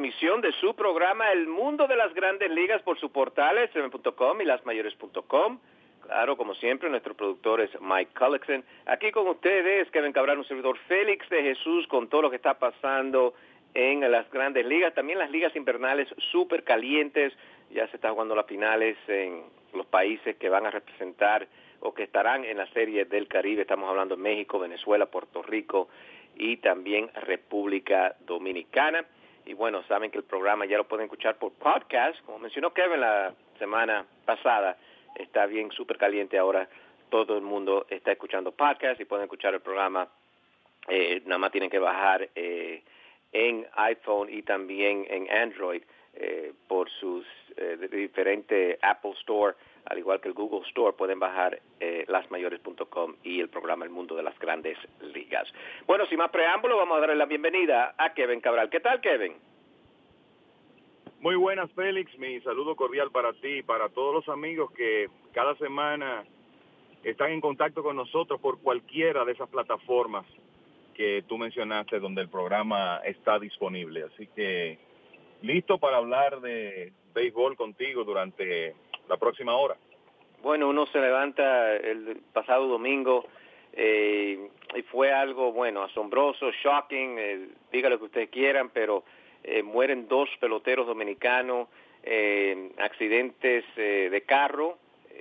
Emisión de su programa El Mundo de las Grandes Ligas por su portal SM.com y lasmayores.com. Claro, como siempre, nuestro productor es Mike Cullickson. Aquí con ustedes, Kevin Cabral, un servidor Félix de Jesús, con todo lo que está pasando en las grandes ligas. También las ligas invernales súper calientes. Ya se están jugando las finales en los países que van a representar o que estarán en la serie del Caribe. Estamos hablando de México, Venezuela, Puerto Rico y también República Dominicana. Y bueno, saben que el programa ya lo pueden escuchar por podcast, como mencionó Kevin la semana pasada, está bien súper caliente ahora, todo el mundo está escuchando podcast y pueden escuchar el programa, eh, nada más tienen que bajar eh, en iPhone y también en Android eh, por sus diferentes Apple Store al igual que el Google Store, pueden bajar eh, lasmayores.com y el programa El Mundo de las Grandes Ligas. Bueno, sin más preámbulo, vamos a darle la bienvenida a Kevin Cabral. ¿Qué tal, Kevin? Muy buenas, Félix. Mi saludo cordial para ti y para todos los amigos que cada semana están en contacto con nosotros por cualquiera de esas plataformas que tú mencionaste donde el programa está disponible. Así que listo para hablar de béisbol contigo durante la próxima hora. Bueno, uno se levanta el pasado domingo eh, y fue algo, bueno, asombroso, shocking, eh, diga lo que ustedes quieran, pero eh, mueren dos peloteros dominicanos, accidentes de carro,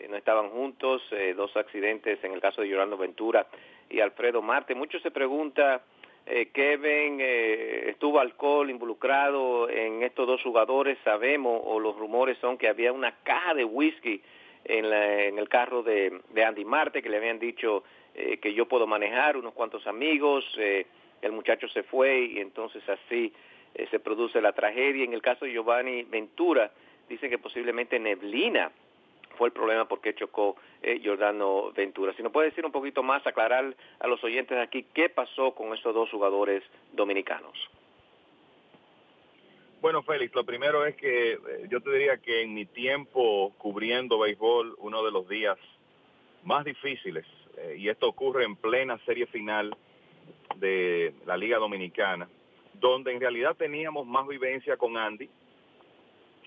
no estaban juntos, dos accidentes en el caso de Yolando Ventura y Alfredo Marte. Muchos se preguntan, Kevin, ¿estuvo alcohol involucrado en estos dos jugadores? Sabemos, o los rumores son que había una caja de whisky en, el carro de, Andy Marte, que le habían dicho eh, que yo puedo manejar, unos cuantos amigos, eh, el muchacho se fue y entonces así eh, se produce la tragedia. En el caso de Giovanni Ventura, dicen que posiblemente neblina fue el problema porque chocó Giordano Ventura. Si nos puede decir un poquito más, aclarar a los oyentes aquí qué pasó con estos dos jugadores dominicanos. Bueno, Félix, lo primero es que eh, yo te diría que en mi tiempo cubriendo béisbol, uno de los días más difíciles, eh, y esto ocurre en plena serie final de la Liga Dominicana, donde en realidad teníamos más vivencia con Andy,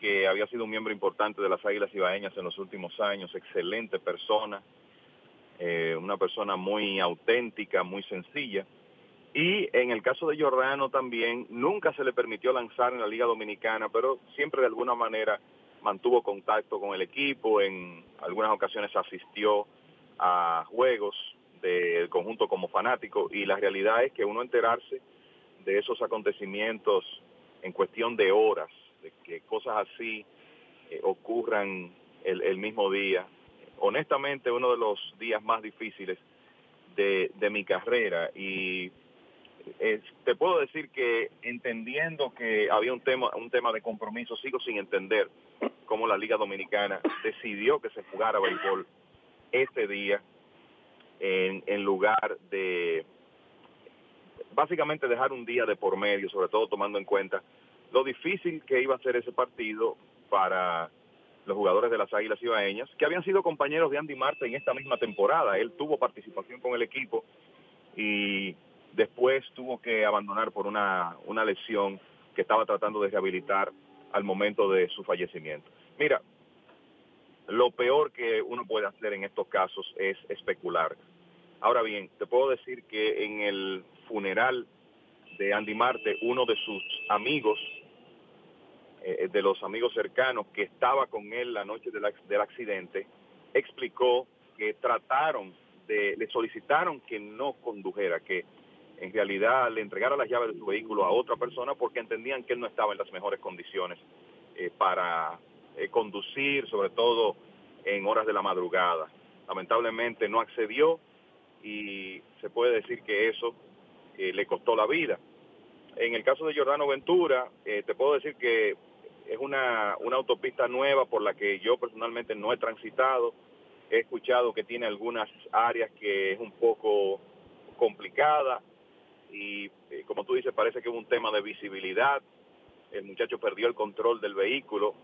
que había sido un miembro importante de las Águilas Ibaeñas en los últimos años, excelente persona, eh, una persona muy auténtica, muy sencilla. Y en el caso de Jordano también, nunca se le permitió lanzar en la Liga Dominicana, pero siempre de alguna manera mantuvo contacto con el equipo, en algunas ocasiones asistió a juegos del conjunto como fanático y la realidad es que uno enterarse de esos acontecimientos en cuestión de horas, de que cosas así eh, ocurran el, mismo día, honestamente uno de los días más difíciles de, mi carrera. Y te puedo decir que entendiendo que había un tema, un tema de compromiso, sigo sin entender cómo la Liga Dominicana decidió que se jugara béisbol ese día en, en lugar de básicamente dejar un día de por medio, sobre todo tomando en cuenta lo difícil que iba a ser ese partido para los jugadores de las Águilas Ibaeñas, que habían sido compañeros de Andy Marte en esta misma temporada. Él tuvo participación con el equipo y Después tuvo que abandonar por una, una lesión que estaba tratando de rehabilitar al momento de su fallecimiento. Mira, lo peor que uno puede hacer en estos casos es especular. Ahora bien, te puedo decir que en el funeral de Andy Marte, uno de sus amigos, eh, de los amigos cercanos que estaba con él la noche del, del accidente, explicó que trataron de, le solicitaron que no condujera, que en realidad le entregara las llaves de su vehículo a otra persona porque entendían que él no estaba en las mejores condiciones eh, para eh, conducir, sobre todo en horas de la madrugada. Lamentablemente no accedió y se puede decir que eso eh, le costó la vida. En el caso de Giordano Ventura, te puedo decir que es una, una autopista nueva por la que yo personalmente no he transitado. He escuchado que tiene algunas áreas que es un poco complicada y como tú dices parece que es un tema de visibilidad. El muchacho perdió el control del vehículo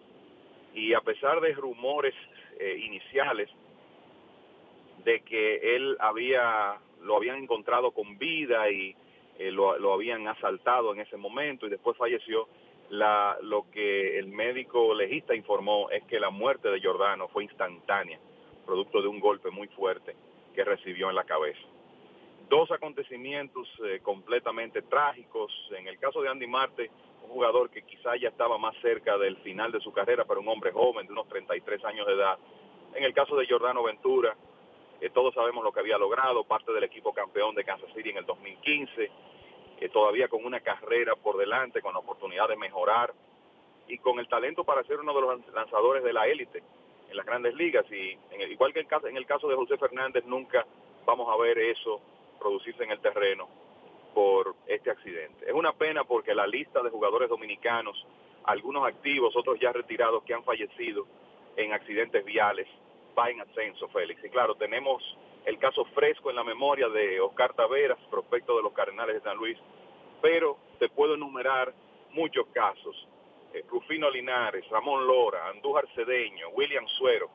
y a pesar de rumores eh, iniciales de que él había lo habían encontrado con vida y eh, lo, lo, habían asaltado en ese momento y después falleció la, lo que el médico legista informó es que la muerte de Giordano fue instantánea producto de un golpe muy fuerte que recibió en la cabeza. Dos acontecimientos eh, completamente trágicos. En el caso de Andy Marte un jugador que quizá ya estaba más cerca del final de su carrera, pero un hombre joven de unos 33 años de edad. En el caso de Jordano Ventura, eh, todos sabemos lo que había logrado, parte del equipo campeón de Kansas City en el 2015, eh, todavía con una carrera por delante, con la oportunidad de mejorar y con el talento para ser uno de los lanzadores de la élite en las grandes ligas. Y en el, igual que en el caso de José Fernández, nunca vamos a ver eso producirse en el terreno por este accidente. Es una pena porque la lista de jugadores dominicanos, algunos activos, otros ya retirados que han fallecido en accidentes viales, va en ascenso, Félix. Y claro, tenemos el caso fresco en la memoria de Oscar Taveras, prospecto de los Cardenales de San Luis, pero te puedo enumerar muchos casos. Eh, Rufino Linares, Ramón Lora, Andújar Cedeño, William Suero,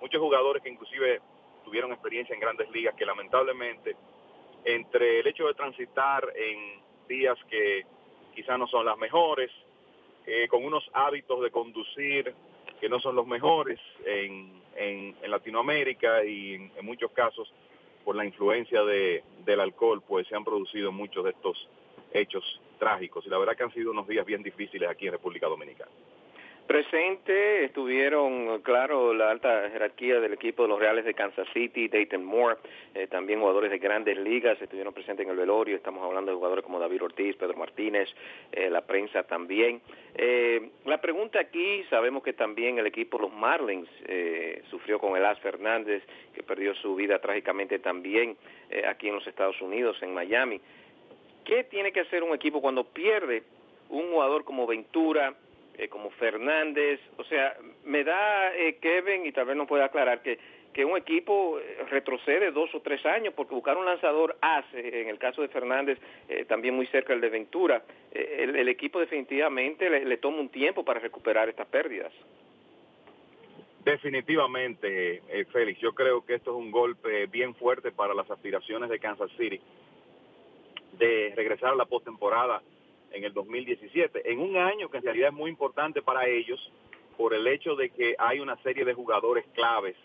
muchos jugadores que inclusive tuvieron experiencia en grandes ligas que lamentablemente entre el hecho de transitar en días que quizás no son las mejores, eh, con unos hábitos de conducir que no son los mejores en, en, Latinoamérica y en, muchos casos por la influencia de, del alcohol, pues se han producido muchos de estos hechos trágicos y la verdad que han sido unos días bien difíciles aquí en República Dominicana. Presente estuvieron, claro, la alta jerarquía del equipo de los Reales de Kansas City, Dayton Moore, eh, también jugadores de grandes ligas estuvieron presentes en el velorio, estamos hablando de jugadores como David Ortiz, Pedro Martínez, eh, la prensa también. Eh, la pregunta aquí, sabemos que también el equipo los Marlins sufrió con Elas Fernández, que perdió su vida trágicamente también aquí en los Estados Unidos, en Miami. ¿Qué tiene que hacer un equipo cuando pierde un jugador como Ventura? Eh, como Fernández, o sea, me da eh, Kevin, y tal vez nos puede aclarar, que, que un equipo eh, retrocede dos o tres años porque buscar un lanzador hace, en el caso de Fernández, también muy cerca el de Ventura, el, equipo definitivamente le, toma un tiempo para recuperar estas pérdidas. Definitivamente, Félix, yo creo que esto es un golpe bien fuerte para las aspiraciones de Kansas City de regresar a la postemporada en el 2017, en un año que en realidad es muy importante para ellos por el hecho de que hay una serie de jugadores claves,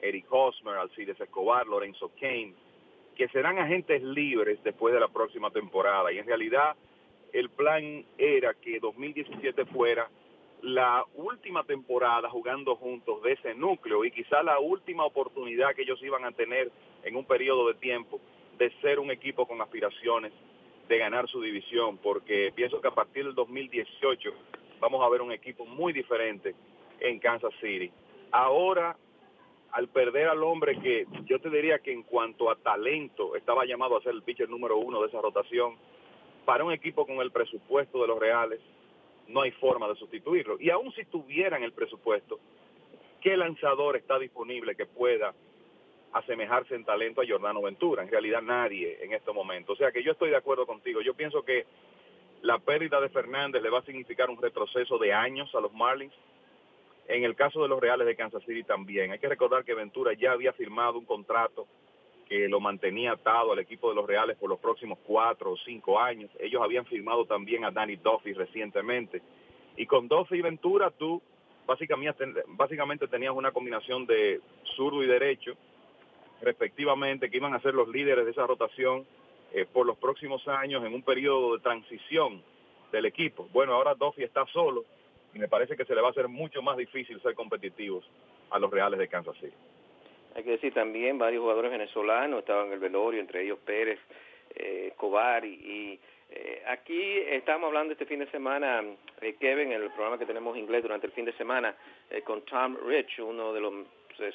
Eric Hosmer, Alcides Escobar, Lorenzo Kane, que serán agentes libres después de la próxima temporada. Y en realidad el plan era que 2017 fuera la última temporada jugando juntos de ese núcleo y quizá la última oportunidad que ellos iban a tener en un periodo de tiempo de ser un equipo con aspiraciones de ganar su división, porque pienso que a partir del 2018 vamos a ver un equipo muy diferente en Kansas City. Ahora, al perder al hombre que yo te diría que en cuanto a talento estaba llamado a ser el pitcher número uno de esa rotación, para un equipo con el presupuesto de los Reales, no hay forma de sustituirlo. Y aún si tuvieran el presupuesto, ¿qué lanzador está disponible que pueda asemejarse en talento a Jordano Ventura. En realidad nadie en este momento. O sea que yo estoy de acuerdo contigo. Yo pienso que la pérdida de Fernández le va a significar un retroceso de años a los Marlins. En el caso de los Reales de Kansas City también. Hay que recordar que Ventura ya había firmado un contrato que lo mantenía atado al equipo de los Reales por los próximos cuatro o cinco años. Ellos habían firmado también a Danny Duffy recientemente. Y con Duffy y Ventura tú básicamente, básicamente tenías una combinación de zurdo y derecho respectivamente, que iban a ser los líderes de esa rotación eh, por los próximos años en un periodo de transición del equipo. Bueno, ahora Duffy está solo y me parece que se le va a hacer mucho más difícil ser competitivos a los Reales de Kansas City. Hay que decir también varios jugadores venezolanos estaban en el velorio, entre ellos Pérez, eh, Cobar y, eh, aquí estamos hablando este fin de semana, eh, Kevin, en el programa que tenemos inglés durante el fin de semana, eh, con Tom Rich, uno de los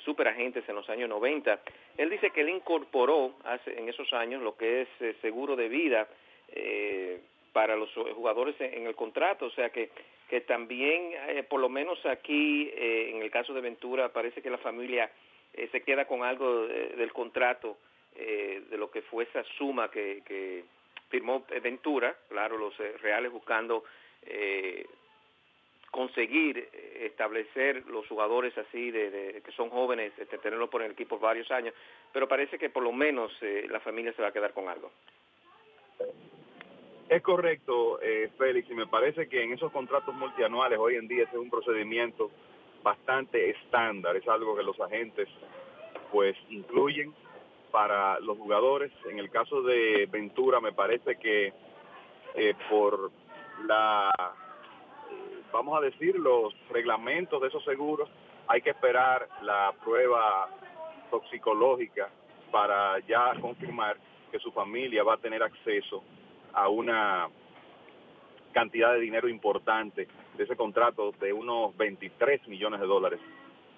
super agentes en los años 90. Él dice que él incorporó hace, en esos años lo que es seguro de vida para los jugadores en, el contrato, o sea que, que también, por lo menos aquí, en el caso de Ventura, parece que la familia se queda con algo del contrato, de lo que fue esa suma que firmó Ventura, claro, los eh, Reales buscando eh, conseguir eh, establecer los jugadores así de, que son jóvenes, este, tenerlos por el equipo varios años, pero parece que por lo menos la familia se va a quedar con algo. Es correcto, Félix, y me parece que en esos contratos multianuales hoy en día es un procedimiento bastante estándar, es algo que los agentes pues incluyen para los jugadores. En el caso de Ventura me parece que eh, por la, eh, vamos a decir, los reglamentos de esos seguros, hay que esperar la prueba toxicológica para ya confirmar que su familia va a tener acceso a una cantidad de dinero importante de ese contrato de unos 23 millones de dólares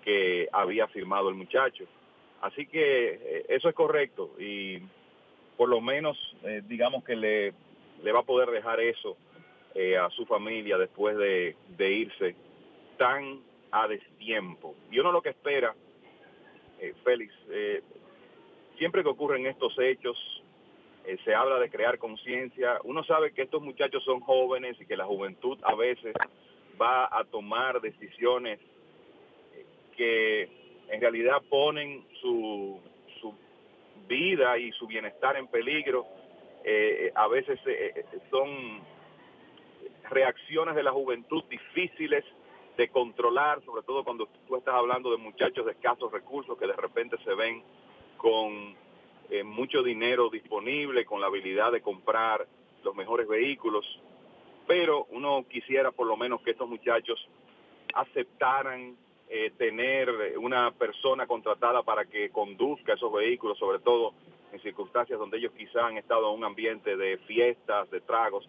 que había firmado el muchacho. Así que eh, eso es correcto y por lo menos eh, digamos que le, le, va a poder dejar eso eh, a su familia después de, irse tan a destiempo. Y uno lo que espera, Félix, siempre que ocurren estos hechos, se habla de crear conciencia. Uno sabe que estos muchachos son jóvenes y que la juventud a veces va a tomar decisiones que en realidad ponen su, su vida y su bienestar en peligro. Eh, a veces eh, eh, son reacciones de la juventud difíciles de controlar, sobre todo cuando tú estás hablando de muchachos de escasos recursos que de repente se ven con mucho dinero disponible, con la habilidad de comprar los mejores vehículos, pero uno quisiera por lo menos que estos muchachos aceptaran eh, tener una persona contratada para que conduzca esos vehículos, sobre todo en circunstancias donde ellos quizá han estado en un ambiente de fiestas, de tragos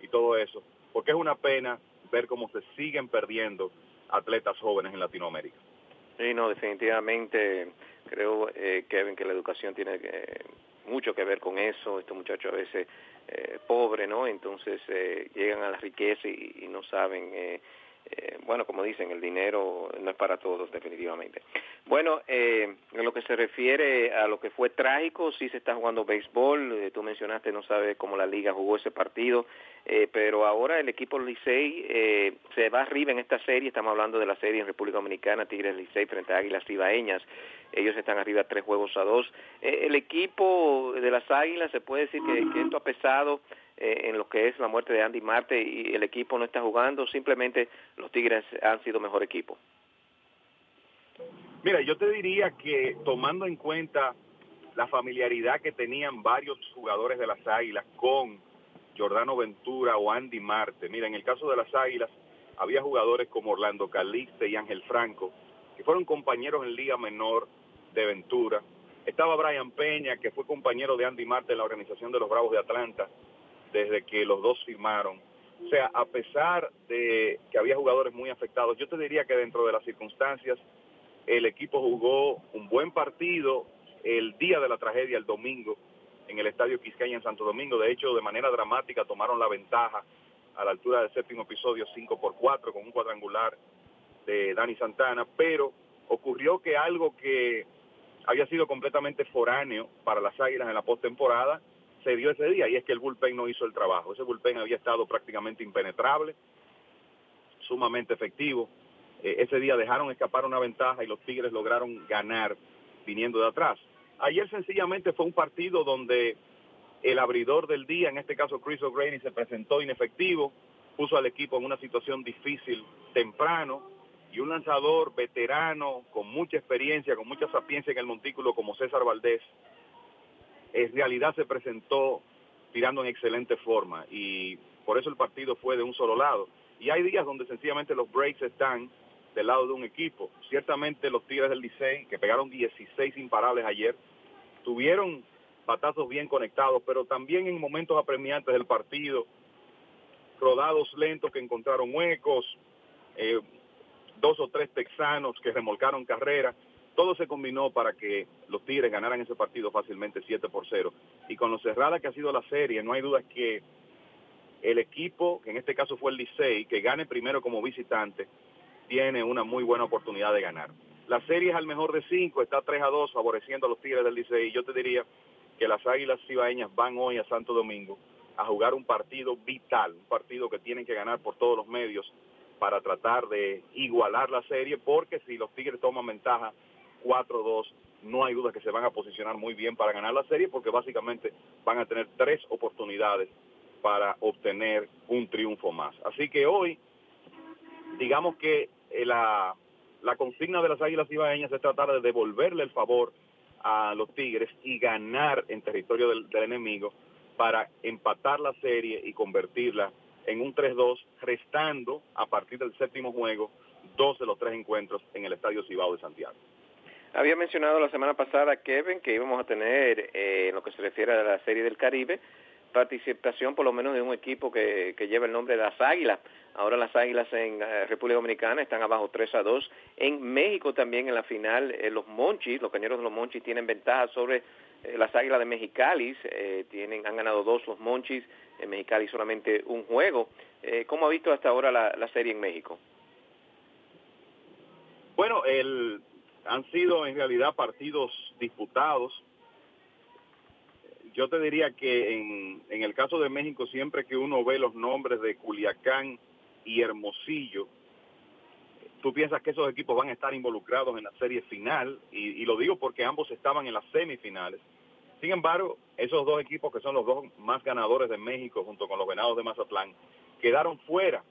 y todo eso, porque es una pena ver cómo se siguen perdiendo atletas jóvenes en Latinoamérica. Sí, no, definitivamente creo, eh, Kevin, que la educación tiene mucho que ver con eso. Estos muchachos a veces eh, pobres, ¿no? Entonces eh, llegan a la riqueza y, y no saben eh, eh, bueno, como dicen, el dinero no es para todos, definitivamente. Bueno, eh, en lo que se refiere a lo que fue trágico, sí se está jugando béisbol, eh, tú mencionaste, no sabes cómo la liga jugó ese partido, pero ahora el equipo Licey se va arriba en esta serie, estamos hablando de la serie en República Dominicana, Tigres Licey frente a Águilas Ibaeñas, ellos están arriba tres juegos a dos. el equipo de las Águilas, se puede decir que, que esto ha pesado eh, en lo que es la muerte de Andy Marte y el equipo no está jugando, simplemente los Tigres han sido mejor equipo. Mira, yo te diría que tomando en cuenta la familiaridad que tenían varios jugadores de las Águilas con Jordano Ventura o Andy Marte. Mira, en el caso de las Águilas había jugadores como Orlando Calixte y Ángel Franco, que fueron compañeros en Liga Menor de Ventura. Estaba Brian Peña, que fue compañero de Andy Marte en la organización de los Bravos de Atlanta desde que los dos firmaron. O sea, a pesar de que había jugadores muy afectados, yo te diría que dentro de las circunstancias el equipo jugó un buen partido el día de la tragedia, el domingo, en el Estadio Quisqueya en Santo Domingo. De hecho, de manera dramática tomaron la ventaja a la altura del séptimo episodio 5 por 4 con un cuadrangular de Dani Santana, pero ocurrió que algo que había sido completamente foráneo para las Águilas en la postemporada se dio ese día y es que el bullpen no hizo el trabajo. Ese bullpen había estado prácticamente impenetrable, sumamente efectivo. Eh, ese día dejaron escapar una ventaja y los Tigres lograron ganar viniendo de atrás. Ayer sencillamente fue un partido donde el abridor del día, en este caso Chris O'Grady, se presentó inefectivo, puso al equipo en una situación difícil temprano y un lanzador veterano con mucha experiencia, con mucha sapiencia en el montículo como César Valdés, en realidad se presentó tirando en excelente forma y por eso el partido fue de un solo lado. Y hay días donde sencillamente los breaks están del lado de un equipo. Ciertamente los Tigres del Licey, que pegaron 16 imparables ayer, tuvieron batazos bien conectados, pero también en momentos apremiantes del partido, rodados lentos que encontraron huecos, eh, dos o tres texanos que remolcaron carreras. Todo se combinó para que los Tigres ganaran ese partido fácilmente 7 por 0. Y con lo cerrada que ha sido la serie, no hay duda que el equipo, que en este caso fue el Licey, que gane primero como visitante, tiene una muy buena oportunidad de ganar. La serie es al mejor de cinco, está 3 a 2 favoreciendo a los Tigres del Licey. Yo te diría que las Águilas Cibaeñas van hoy a Santo Domingo a jugar un partido vital, un partido que tienen que ganar por todos los medios para tratar de igualar la serie, porque si los Tigres toman ventaja 4-2, no hay duda que se van a posicionar muy bien para ganar la serie, porque básicamente van a tener tres oportunidades para obtener un triunfo más. Así que hoy, digamos que la, la consigna de las Águilas Ibaeñas es tratar de devolverle el favor a los Tigres y ganar en territorio del, del enemigo para empatar la serie y convertirla en un 3-2, restando a partir del séptimo juego dos de los tres encuentros en el Estadio Cibao de Santiago. Había mencionado la semana pasada, Kevin, que íbamos a tener, eh, en lo que se refiere a la Serie del Caribe, participación por lo menos de un equipo que, que lleva el nombre de las Águilas. Ahora las Águilas en eh, República Dominicana están abajo 3 a 2. En México también en la final eh, los Monchis, los cañeros de los Monchis tienen ventaja sobre eh, las Águilas de Mexicali. tienen, han ganado dos los Monchis, en Mexicali solamente un juego. ¿Cómo ha visto hasta ahora la, la serie en México? Bueno, el, han sido en realidad partidos disputados. Yo te diría que en, el caso de México, siempre que uno ve los nombres de Culiacán y Hermosillo, tú piensas que esos equipos van a estar involucrados en la serie final, y, lo digo porque ambos estaban en las semifinales. Sin embargo, esos dos equipos que son los dos más ganadores de México, junto con los Venados de Mazatlán, quedaron fuera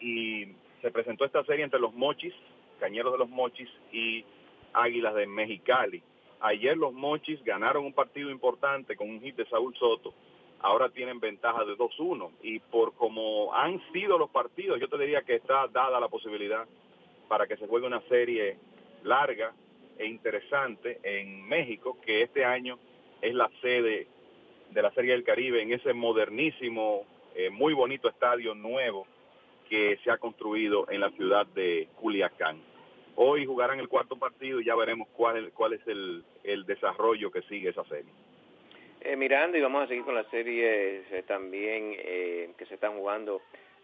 y se presentó esta serie entre los Mochis Cañeros de los Mochis y Águilas de Mexicali. Ayer los Mochis ganaron un partido importante con un hit de Saúl Soto. Ahora tienen ventaja de 2-1 y por como han sido los partidos, yo te diría que está dada la posibilidad para que se juegue una serie larga e interesante en México, que este año es la sede de la Serie del Caribe en ese modernísimo, eh, muy bonito estadio nuevo que se ha construido en la ciudad de Culiacán. Hoy jugarán el cuarto partido y ya veremos cuál, cuál es el, el desarrollo que sigue esa serie. Eh, mirando, y vamos a seguir con las series eh, también eh, que se están jugando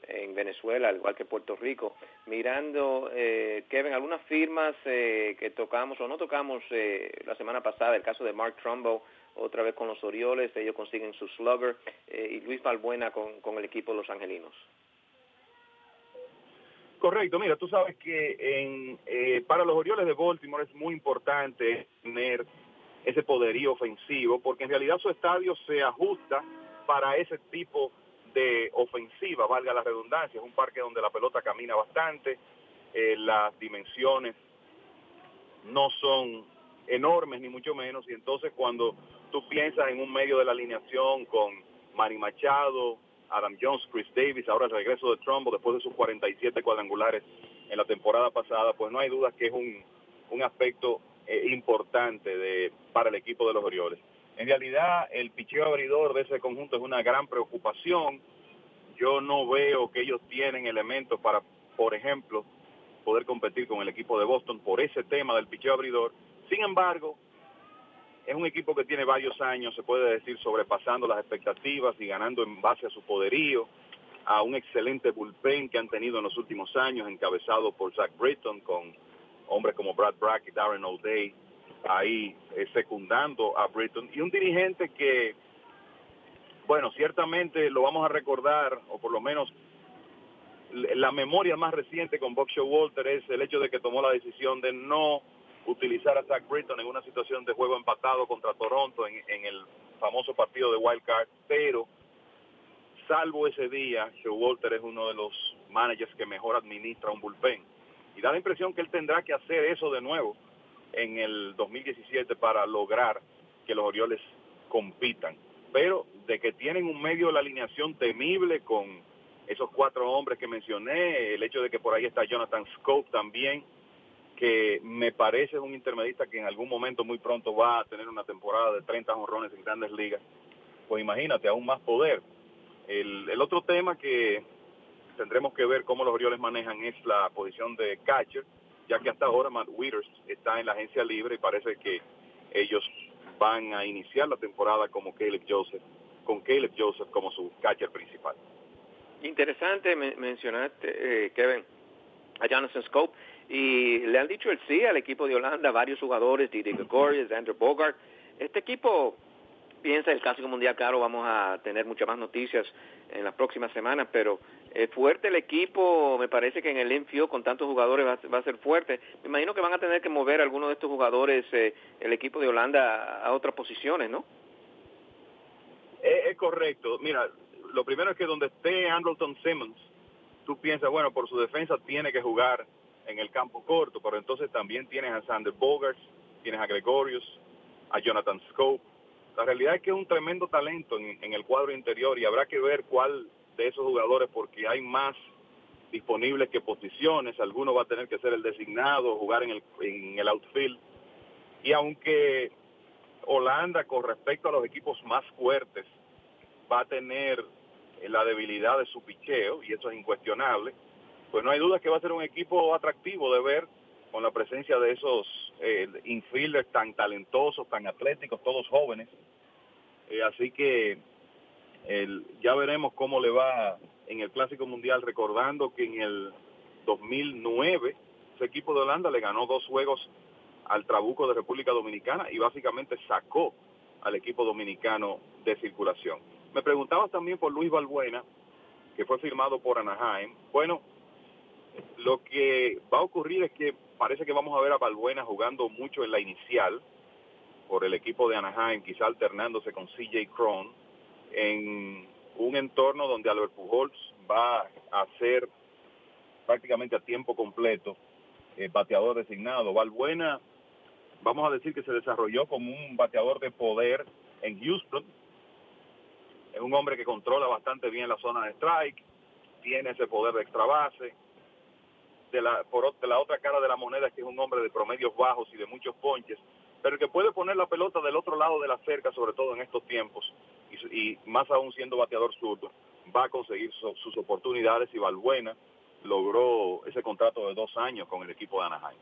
en Venezuela, al igual que Puerto Rico. Mirando, eh, Kevin, algunas firmas eh, que tocamos o no tocamos la semana pasada, el caso de Mark Trumbo, otra vez con los Orioles, ellos consiguen su slugger, y Luis Balbuena con, con el equipo de los Angelinos. Correcto, mira, tú sabes que en, eh, para los Orioles de Baltimore es muy importante tener ese poderío ofensivo, porque en realidad su estadio se ajusta para ese tipo de ofensiva, valga la redundancia, es un parque donde la pelota camina bastante, eh, las dimensiones no son enormes ni mucho menos, y entonces cuando tú piensas en un medio de la alineación con Manny Machado, Adam Jones, Chris Davis, ahora el regreso de Trumbo después de sus 47 cuadrangulares en la temporada pasada, pues no hay duda que es un, un aspecto eh, importante de, para el equipo de los Orioles. En realidad, el picheo abridor de ese conjunto es una gran preocupación. Yo no veo que ellos tienen elementos para, por ejemplo, poder competir con el equipo de Boston por ese tema del picheo abridor. Sin embargo, es un equipo que tiene varios años, se puede decir, sobrepasando las expectativas y ganando en base a su poderío, a un excelente bullpen que han tenido en los últimos años, encabezado por Zach Britton, con hombres como Brad Brack y Darren O'Day ahí eh, secundando a Britton, y un dirigente que, bueno, ciertamente lo vamos a recordar, o por lo menos la memoria más reciente con Bob Walter es el hecho de que tomó la decisión de no utilizar a Zach Britton en una situación de juego empatado contra Toronto en, en el famoso partido de Wild Card, pero salvo ese día, Walter es uno de los managers que mejor administra un bullpen. Y da la impresión que él tendrá que hacer eso de nuevo en el 2017 para lograr que los Orioles compitan. Pero de que tienen un medio de la alineación temible con esos cuatro hombres que mencioné, el hecho de que por ahí está Jonathan Scope también, que me parece un intermedista que en algún momento muy pronto va a tener una temporada de 30 honrones en grandes ligas, pues imagínate, aún más poder. El, otro tema que tendremos que ver cómo los Orioles manejan es la posición de catcher, ya que hasta ahora Matt Withers está en la agencia libre y parece que ellos van a iniciar la temporada como Caleb Joseph, con Caleb Joseph como su catcher principal. Interesante mencionaste, eh, Kevin, a Jonathan Scope, y le han dicho el sí al equipo de Holanda, varios jugadores, Didi Gregorius, Andrew Bogart. Este equipo piensa el Clásico Mundial, claro, vamos a tener muchas más noticias en las próximas semanas, pero es fuerte el equipo, me parece que en el infield con tantos jugadores va, a ser fuerte. Me imagino que van a tener que mover algunos de estos jugadores, eh, el equipo de Holanda, a otras posiciones, ¿no? Es, correcto. Mira, lo primero es que donde esté Andrelton Simmons, tú piensas, bueno, por su defensa tiene que jugar en el campo corto, pero entonces también tienes a Sander Bogarts, tienes a Gregorius, a Jonathan Scope, la realidad es que es un tremendo talento en, el cuadro interior y habrá que ver cuál de esos jugadores, porque hay más disponibles que posiciones, alguno va a tener que ser el designado, jugar en el, en el outfield. Y aunque Holanda, con respecto a los equipos más fuertes, va a tener la debilidad de su picheo, y eso es incuestionable, pues no hay duda que va a ser un equipo atractivo de ver con la presencia de esos eh, infielders tan talentosos, tan atléticos, todos jóvenes. Eh, así que ya veremos cómo le va en el Clásico Mundial, recordando que en el 2009 ese equipo de Holanda le ganó dos juegos al Trabuco de República Dominicana y básicamente sacó al equipo dominicano de circulación. Me preguntabas también por Luis Balbuena, que fue firmado por Anaheim. Bueno, lo que va a ocurrir es que parece que vamos a ver a Balbuena jugando mucho en la inicial por el equipo de Anaheim, quizá alternándose con CJ Cron en un entorno donde Albert Pujols va a ser prácticamente a tiempo completo eh, bateador designado. Balbuena, vamos a decir que se desarrolló como un bateador de poder en Houston. Es un hombre que controla bastante bien la zona de strike, tiene ese poder de extra base, de la, por, de la otra cara de la moneda que es un hombre de promedios bajos y de muchos ponches, pero que puede poner la pelota del otro lado de la cerca, sobre todo en estos tiempos, y, más aún siendo bateador zurdo, va a conseguir sus oportunidades y Valbuena logró ese contrato de dos años con el equipo de Anaheim.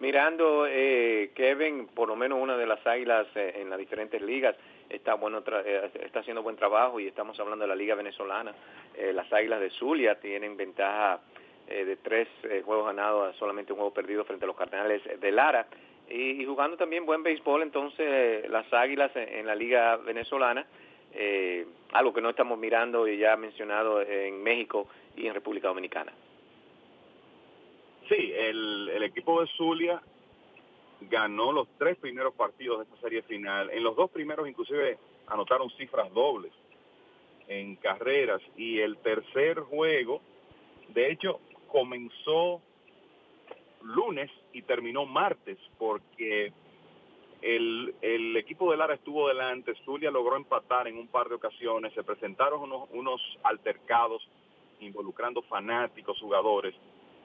Mirando, eh, Kevin, por lo menos una de las águilas eh, en las diferentes ligas, está bueno eh, está haciendo buen trabajo y estamos hablando de la liga venezolana. Eh, las Águilas de Zulia tienen ventaja eh, de tres juegos ganados, solamente un juego perdido frente a los Cardenales de Lara. Y, jugando también buen béisbol, entonces las Águilas en, la liga venezolana, algo que no estamos mirando y ya mencionado en México y en República Dominicana. Sí, el, el equipo de Zulia ganó los tres primeros partidos de esta serie final. En los dos primeros inclusive anotaron cifras dobles en carreras y el tercer juego, de hecho, comenzó lunes y terminó martes porque el, el equipo de Lara estuvo delante, Zulia logró empatar en un par de ocasiones, se presentaron unos, unos altercados involucrando fanáticos, jugadores,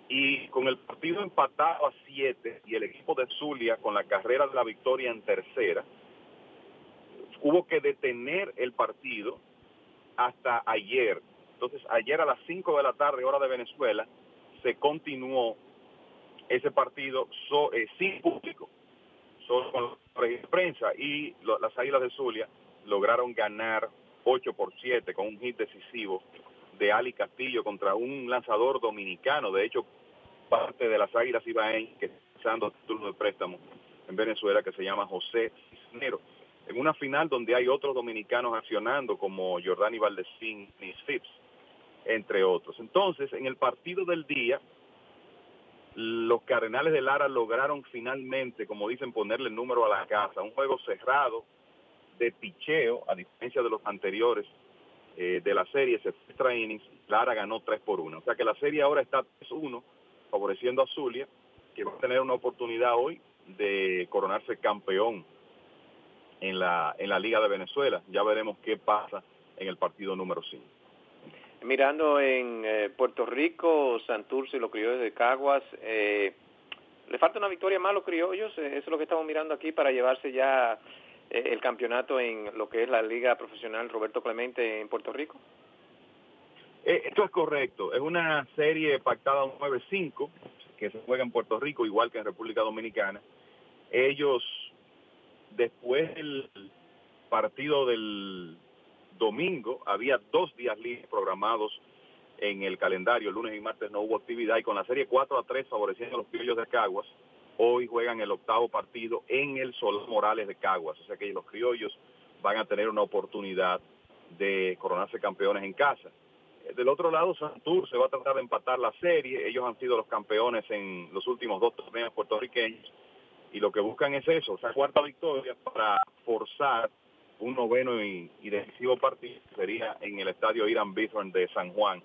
y con el partido empatado a siete y el equipo de Zulia con la carrera de la victoria en tercera, hubo que detener el partido hasta ayer. Entonces, ayer a las 5 de la tarde, hora de Venezuela, se continuó ese partido eh, sin público, solo con la prensa y las Águilas de Zulia lograron ganar 8 por 7 con un hit decisivo de Ali Castillo contra un lanzador dominicano. De hecho, parte de las Águilas Ibaén, que está dando título de préstamo en Venezuela, que se llama José Cisnero. En una final donde hay otros dominicanos accionando, como Jordani Valdesín y Phipps, entre otros. Entonces, en el partido del día, los Cardenales de Lara lograron finalmente, como dicen, ponerle el número a la casa. Un juego cerrado de picheo, a diferencia de los anteriores eh, de la serie, se innings, Lara ganó 3 por 1. O sea que la serie ahora está 3-1 favoreciendo a Zulia, que va a tener una oportunidad hoy de coronarse campeón en la, en la Liga de Venezuela. Ya veremos qué pasa en el partido número 5. Mirando en eh, Puerto Rico, Santurce y los criollos de Caguas, eh, le falta una victoria más a los criollos, eh, eso es lo que estamos mirando aquí para llevarse ya el campeonato en lo que es la Liga Profesional Roberto Clemente en Puerto Rico. Esto es correcto, es una serie pactada 9-5 que se juega en Puerto Rico, igual que en República Dominicana. Ellos, después del partido del domingo había dos días libres programados en el calendario. Lunes y martes no hubo actividad y con la serie 4 a 3 favoreciendo a los criollos de Caguas, hoy juegan el octavo partido en el Sol Morales de Caguas. O sea que los criollos van a tener una oportunidad de coronarse campeones en casa. Del otro lado, Santur se va a tratar de empatar la serie. Ellos han sido los campeones en los últimos dos torneos puertorriqueños y lo que buscan es eso, o sea, cuarta victoria para forzar un noveno y, decisivo partido sería en el estadio Irán Bithorn de San Juan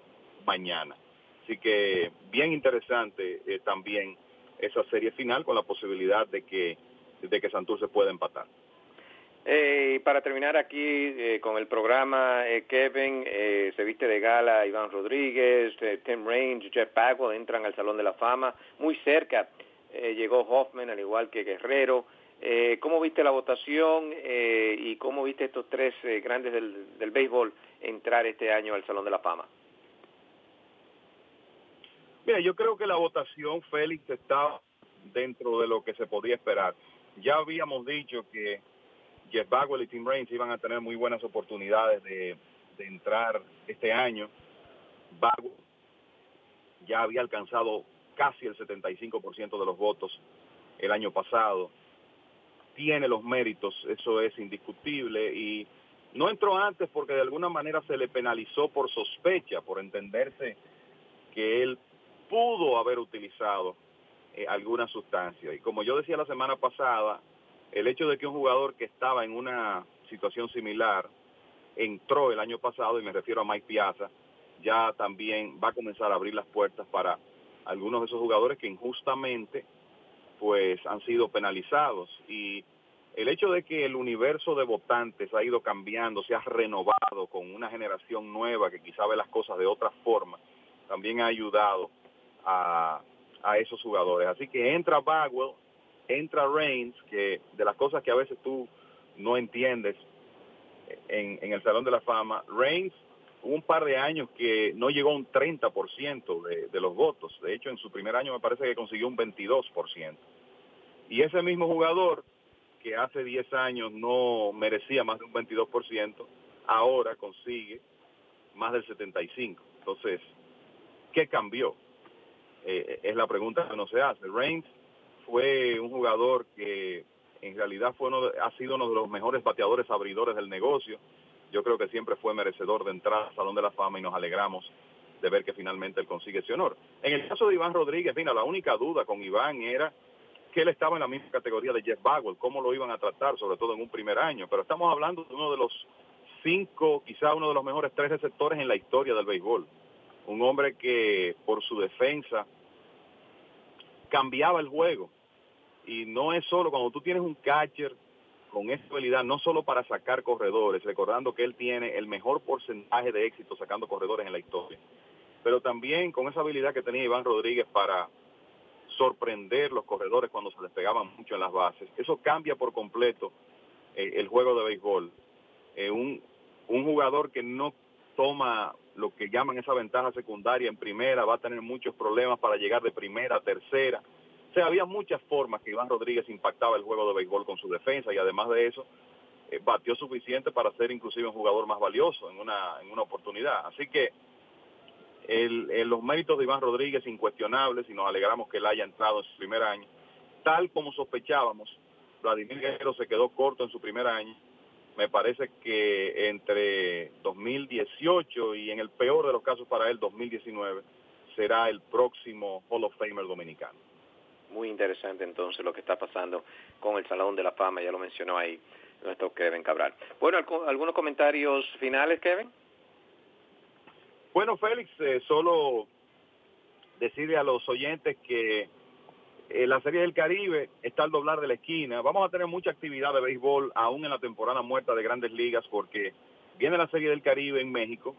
mañana. Así que bien interesante eh, también esa serie final con la posibilidad de que, de que Santurce pueda empatar. Eh, para terminar aquí eh, con el programa, Kevin, se viste de gala Iván Rodríguez, Tim Raines, Jeff Bagwell entran al Salón de la Fama. Muy cerca llegó Hoffman, al igual que Guerrero. Eh, ¿Cómo viste la votación eh, y cómo viste estos tres eh, grandes del, del, béisbol entrar este año al Salón de la Fama? Mira, yo creo que la votación, Félix, está dentro de lo que se podía esperar. Ya habíamos dicho que Jeff Bagwell y Tim Raines iban a tener muy buenas oportunidades de, entrar este año. Bagwell ya había alcanzado casi el 75% de los votos el año pasado tiene los méritos, eso es indiscutible y no entró antes porque de alguna manera se le penalizó por sospecha, por entenderse que él pudo haber utilizado eh, alguna sustancia. Y como yo decía la semana pasada, el hecho de que un jugador que estaba en una situación similar entró el año pasado, y me refiero a Mike Piazza, ya también va a comenzar a abrir las puertas para algunos de esos jugadores que injustamente pues han sido penalizados y el hecho de que el universo de votantes ha ido cambiando, se ha renovado con una generación nueva que quizá ve las cosas de otra forma, también ha ayudado a, esos jugadores. Así que entra Bagwell, entra Reigns, que de las cosas que a veces tú no entiendes en, el Salón de la Fama, Reigns hubo un par de años que no llegó a un 30% de, de los votos. De hecho, en su primer año me parece que consiguió un 22%. Y ese mismo jugador, que hace 10 años no merecía más de un 22%, ahora consigue más del 75%. Entonces, ¿qué cambió? Eh, es la pregunta que no se hace. Reigns fue un jugador que en realidad fue uno ha sido uno de los mejores bateadores abridores del negocio yo creo que siempre fue merecedor de entrar al Salón de la Fama y nos alegramos de ver que finalmente él consigue ese honor. En el caso de Iván Rodríguez, mira, la única duda con Iván era que él estaba en la misma categoría de Jeff Bagwell, cómo lo iban a tratar, sobre todo en un primer año. Pero estamos hablando de uno de los cinco, quizá uno de los mejores tres receptores en la historia del béisbol. Un hombre que por su defensa cambiaba el juego. Y no es solo cuando tú tienes un catcher con esa habilidad no solo para sacar corredores, recordando que él tiene el mejor porcentaje de éxito sacando corredores en la historia, pero también con esa habilidad que tenía Iván Rodríguez para sorprender los corredores cuando se les pegaban mucho en las bases. Eso cambia por completo eh, el juego de béisbol. Eh, un jugador que no toma lo que llaman esa ventaja secundaria en primera va a tener muchos problemas para llegar de primera a tercera o sea, había muchas formas que Iván Rodríguez impactaba el juego de béisbol con su defensa y además de eso, eh, batió suficiente para ser inclusive un jugador más valioso en una, en una oportunidad. Así que el, los méritos de Iván Rodríguez incuestionables y nos alegramos que él haya entrado en su primer año. Tal como sospechábamos, Vladimir Guerrero se quedó corto en su primer año. Me parece que entre 2018 y en el peor de los casos para él, 2019, será el próximo Hall of Famer dominicano muy interesante entonces lo que está pasando con el Salón de la Fama, ya lo mencionó ahí nuestro Kevin Cabral. Bueno, ¿algunos comentarios finales, Kevin? Bueno, Félix, eh, solo decirle a los oyentes que Eh, la Serie del Caribe está al doblar de la esquina. Vamos a tener mucha actividad de béisbol aún en la temporada muerta de grandes ligas porque viene la Serie del Caribe en México,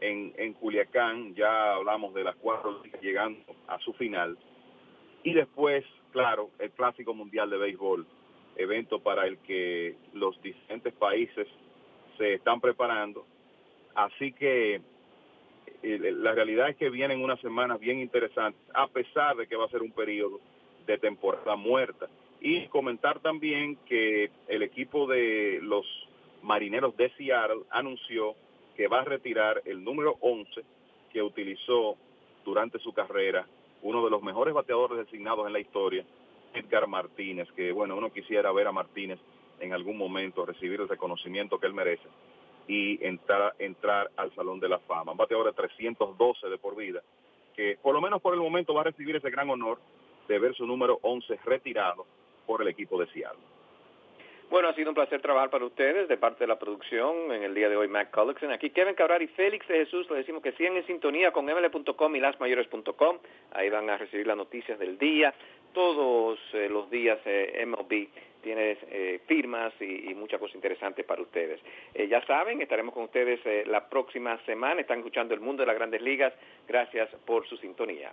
en, en Culiacán, ya hablamos de las cuatro ligas llegando a su final. Y después, claro, el Clásico Mundial de Béisbol, evento para el que los diferentes países se están preparando. Así que eh, la realidad es que vienen unas semanas bien interesantes, a pesar de que va a ser un periodo de temporada muerta. Y comentar también que el equipo de los marineros de Seattle anunció que va a retirar el número 11 que utilizó durante su carrera uno de los mejores bateadores designados en la historia, Edgar Martínez, que bueno, uno quisiera ver a Martínez en algún momento recibir el reconocimiento que él merece y entrar, entrar al Salón de la Fama. Un bateador de 312 de por vida, que por lo menos por el momento va a recibir ese gran honor de ver su número 11 retirado por el equipo de Seattle. Bueno, ha sido un placer trabajar para ustedes de parte de la producción en el día de hoy, Mac Collison. Aquí Kevin Cabral y Félix de Jesús le decimos que sigan en sintonía con ml.com y lasmayores.com. Ahí van a recibir las noticias del día. Todos eh, los días eh, MLB tiene eh, firmas y, y muchas cosas interesantes para ustedes. Eh, ya saben, estaremos con ustedes la próxima semana. Están escuchando El Mundo de las Grandes Ligas. Gracias por su sintonía.